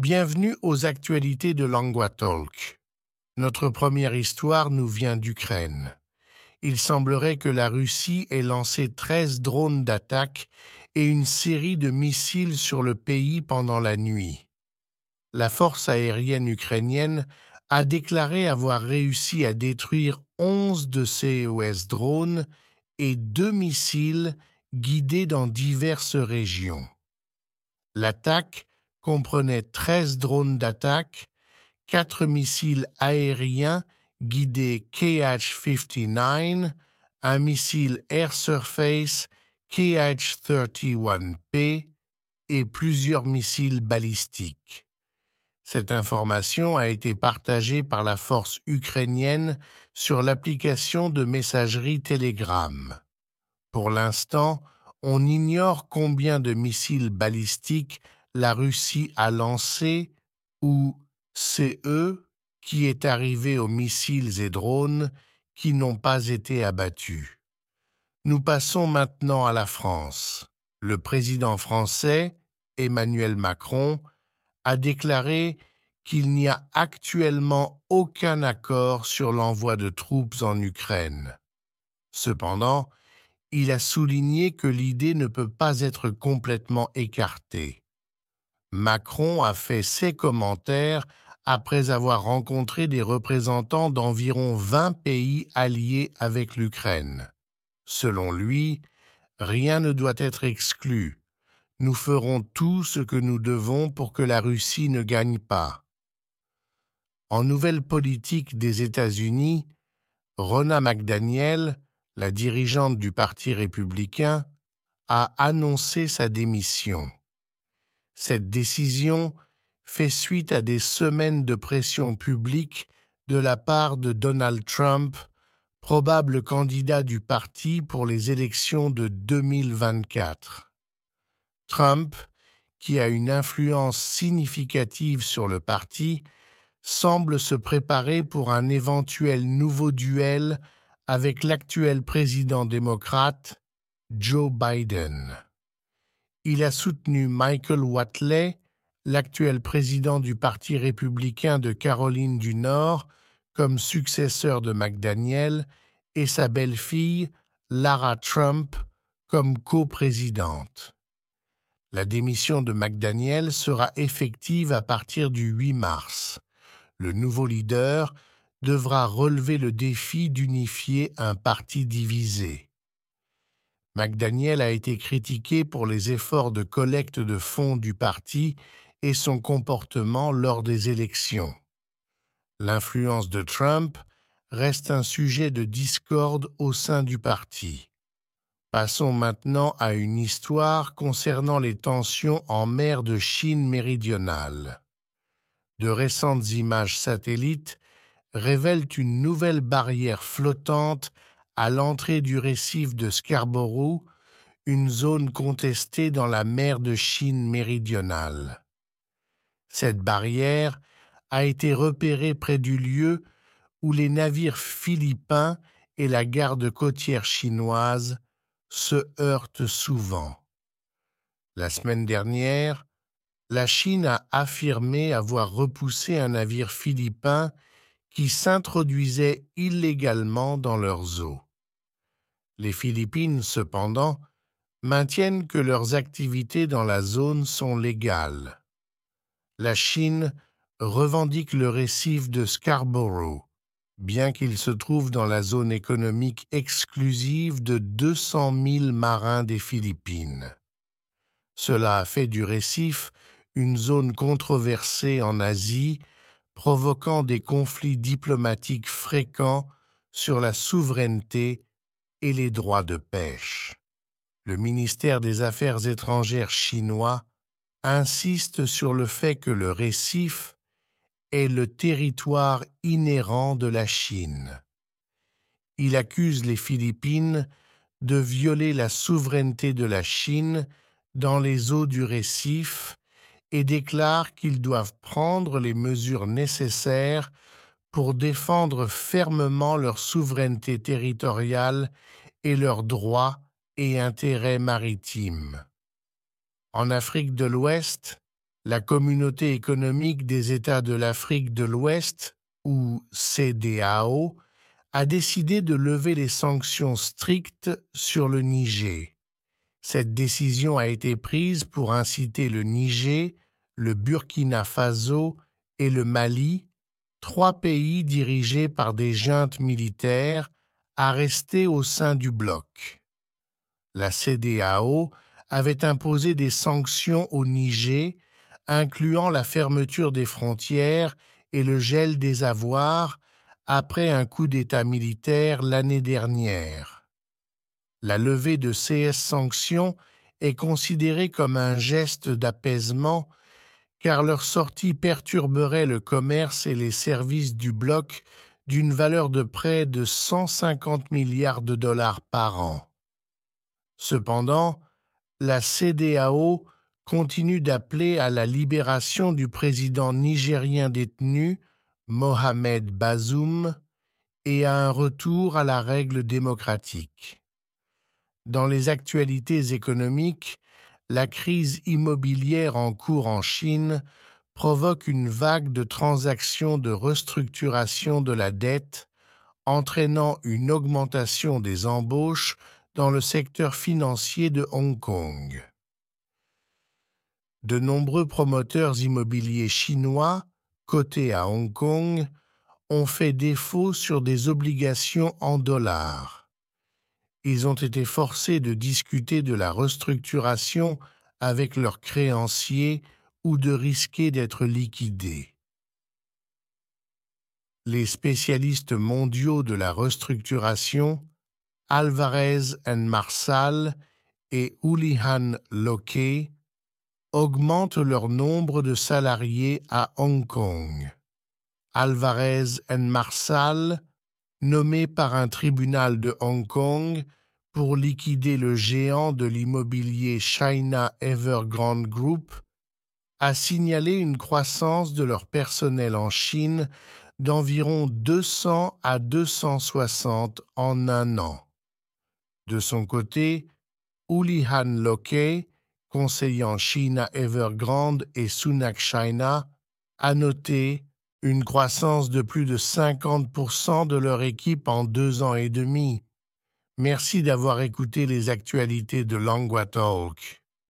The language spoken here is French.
Bienvenue aux actualités de Talk. Notre première histoire nous vient d'Ukraine. Il semblerait que la Russie ait lancé 13 drones d'attaque et une série de missiles sur le pays pendant la nuit. La force aérienne ukrainienne a déclaré avoir réussi à détruire 11 de ces OS drones et deux missiles guidés dans diverses régions. L'attaque comprenait 13 drones d'attaque, 4 missiles aériens guidés KH-59, un missile air surface KH-31P et plusieurs missiles balistiques. Cette information a été partagée par la force ukrainienne sur l'application de messagerie Telegram. Pour l'instant, on ignore combien de missiles balistiques la Russie a lancé ou c'est eux qui est arrivé aux missiles et drones qui n'ont pas été abattus. Nous passons maintenant à la France. Le président français, Emmanuel Macron, a déclaré qu'il n'y a actuellement aucun accord sur l'envoi de troupes en Ukraine. Cependant, il a souligné que l'idée ne peut pas être complètement écartée. Macron a fait ses commentaires après avoir rencontré des représentants d'environ 20 pays alliés avec l'Ukraine. Selon lui, rien ne doit être exclu. Nous ferons tout ce que nous devons pour que la Russie ne gagne pas. En nouvelle politique des États-Unis, Rona McDaniel, la dirigeante du Parti républicain, a annoncé sa démission. Cette décision fait suite à des semaines de pression publique de la part de Donald Trump, probable candidat du parti pour les élections de 2024. Trump, qui a une influence significative sur le parti, semble se préparer pour un éventuel nouveau duel avec l'actuel président démocrate, Joe Biden. Il a soutenu Michael Watley, l'actuel président du Parti républicain de Caroline du Nord, comme successeur de McDaniel, et sa belle-fille, Lara Trump, comme coprésidente. La démission de McDaniel sera effective à partir du 8 mars. Le nouveau leader devra relever le défi d'unifier un parti divisé. McDaniel a été critiqué pour les efforts de collecte de fonds du parti et son comportement lors des élections. L'influence de Trump reste un sujet de discorde au sein du parti. Passons maintenant à une histoire concernant les tensions en mer de Chine méridionale. De récentes images satellites révèlent une nouvelle barrière flottante à l'entrée du récif de Scarborough, une zone contestée dans la mer de Chine méridionale. Cette barrière a été repérée près du lieu où les navires philippins et la garde côtière chinoise se heurtent souvent. La semaine dernière, la Chine a affirmé avoir repoussé un navire philippin qui s'introduisait illégalement dans leurs eaux. Les Philippines, cependant, maintiennent que leurs activités dans la zone sont légales. La Chine revendique le récif de Scarborough, bien qu'il se trouve dans la zone économique exclusive de 200 000 marins des Philippines. Cela a fait du récif une zone controversée en Asie, provoquant des conflits diplomatiques fréquents sur la souveraineté les droits de pêche. Le ministère des Affaires étrangères chinois insiste sur le fait que le récif est le territoire inhérent de la Chine. Il accuse les Philippines de violer la souveraineté de la Chine dans les eaux du récif et déclare qu'ils doivent prendre les mesures nécessaires pour défendre fermement leur souveraineté territoriale et leurs droits et intérêts maritimes. En Afrique de l'Ouest, La Communauté économique des États de l'Afrique de l'Ouest, ou CDAO, a décidé de lever les sanctions strictes sur le Niger. Cette décision a été prise pour inciter le Niger, le Burkina Faso et le Mali, trois pays dirigés par des juntes militaires, à rester au sein du bloc. La CDAO avait imposé des sanctions au Niger, incluant la fermeture des frontières et le gel des avoirs après un coup d'État militaire l'année dernière. La levée de ces sanctions est considérée comme un geste d'apaisement car leur sortie perturberait le commerce et les services du bloc d'une valeur de près de 150 milliards de dollars par an. Cependant, la CDAO continue d'appeler à la libération du président nigérien détenu, Mohamed Bazoum, et à un retour à la règle démocratique. Dans les actualités économiques, la crise immobilière en cours en Chine provoque une vague de transactions de restructuration de la dette, entraînant une augmentation des embauches dans le secteur financier de Hong Kong. De nombreux promoteurs immobiliers chinois, cotés à Hong Kong, ont fait défaut sur des obligations en dollars. Ils ont été forcés de discuter de la restructuration avec leurs créanciers ou de risquer d'être liquidés. Les spécialistes mondiaux de la restructuration Alvarez Marsal et Ulihan Loke augmentent leur nombre de salariés à Hong Kong. Alvarez Marsal, nommé par un tribunal de Hong Kong pour liquider le géant de l'immobilier China Evergrande Group, a signalé une croissance de leur personnel en Chine d'environ 200 à 260 en un an. De son côté, Ulihan Loke, conseillant China Evergrande et Sunak China, a noté une croissance de plus de 50% de leur équipe en deux ans et demi. Merci d'avoir écouté les actualités de Longwa Talk.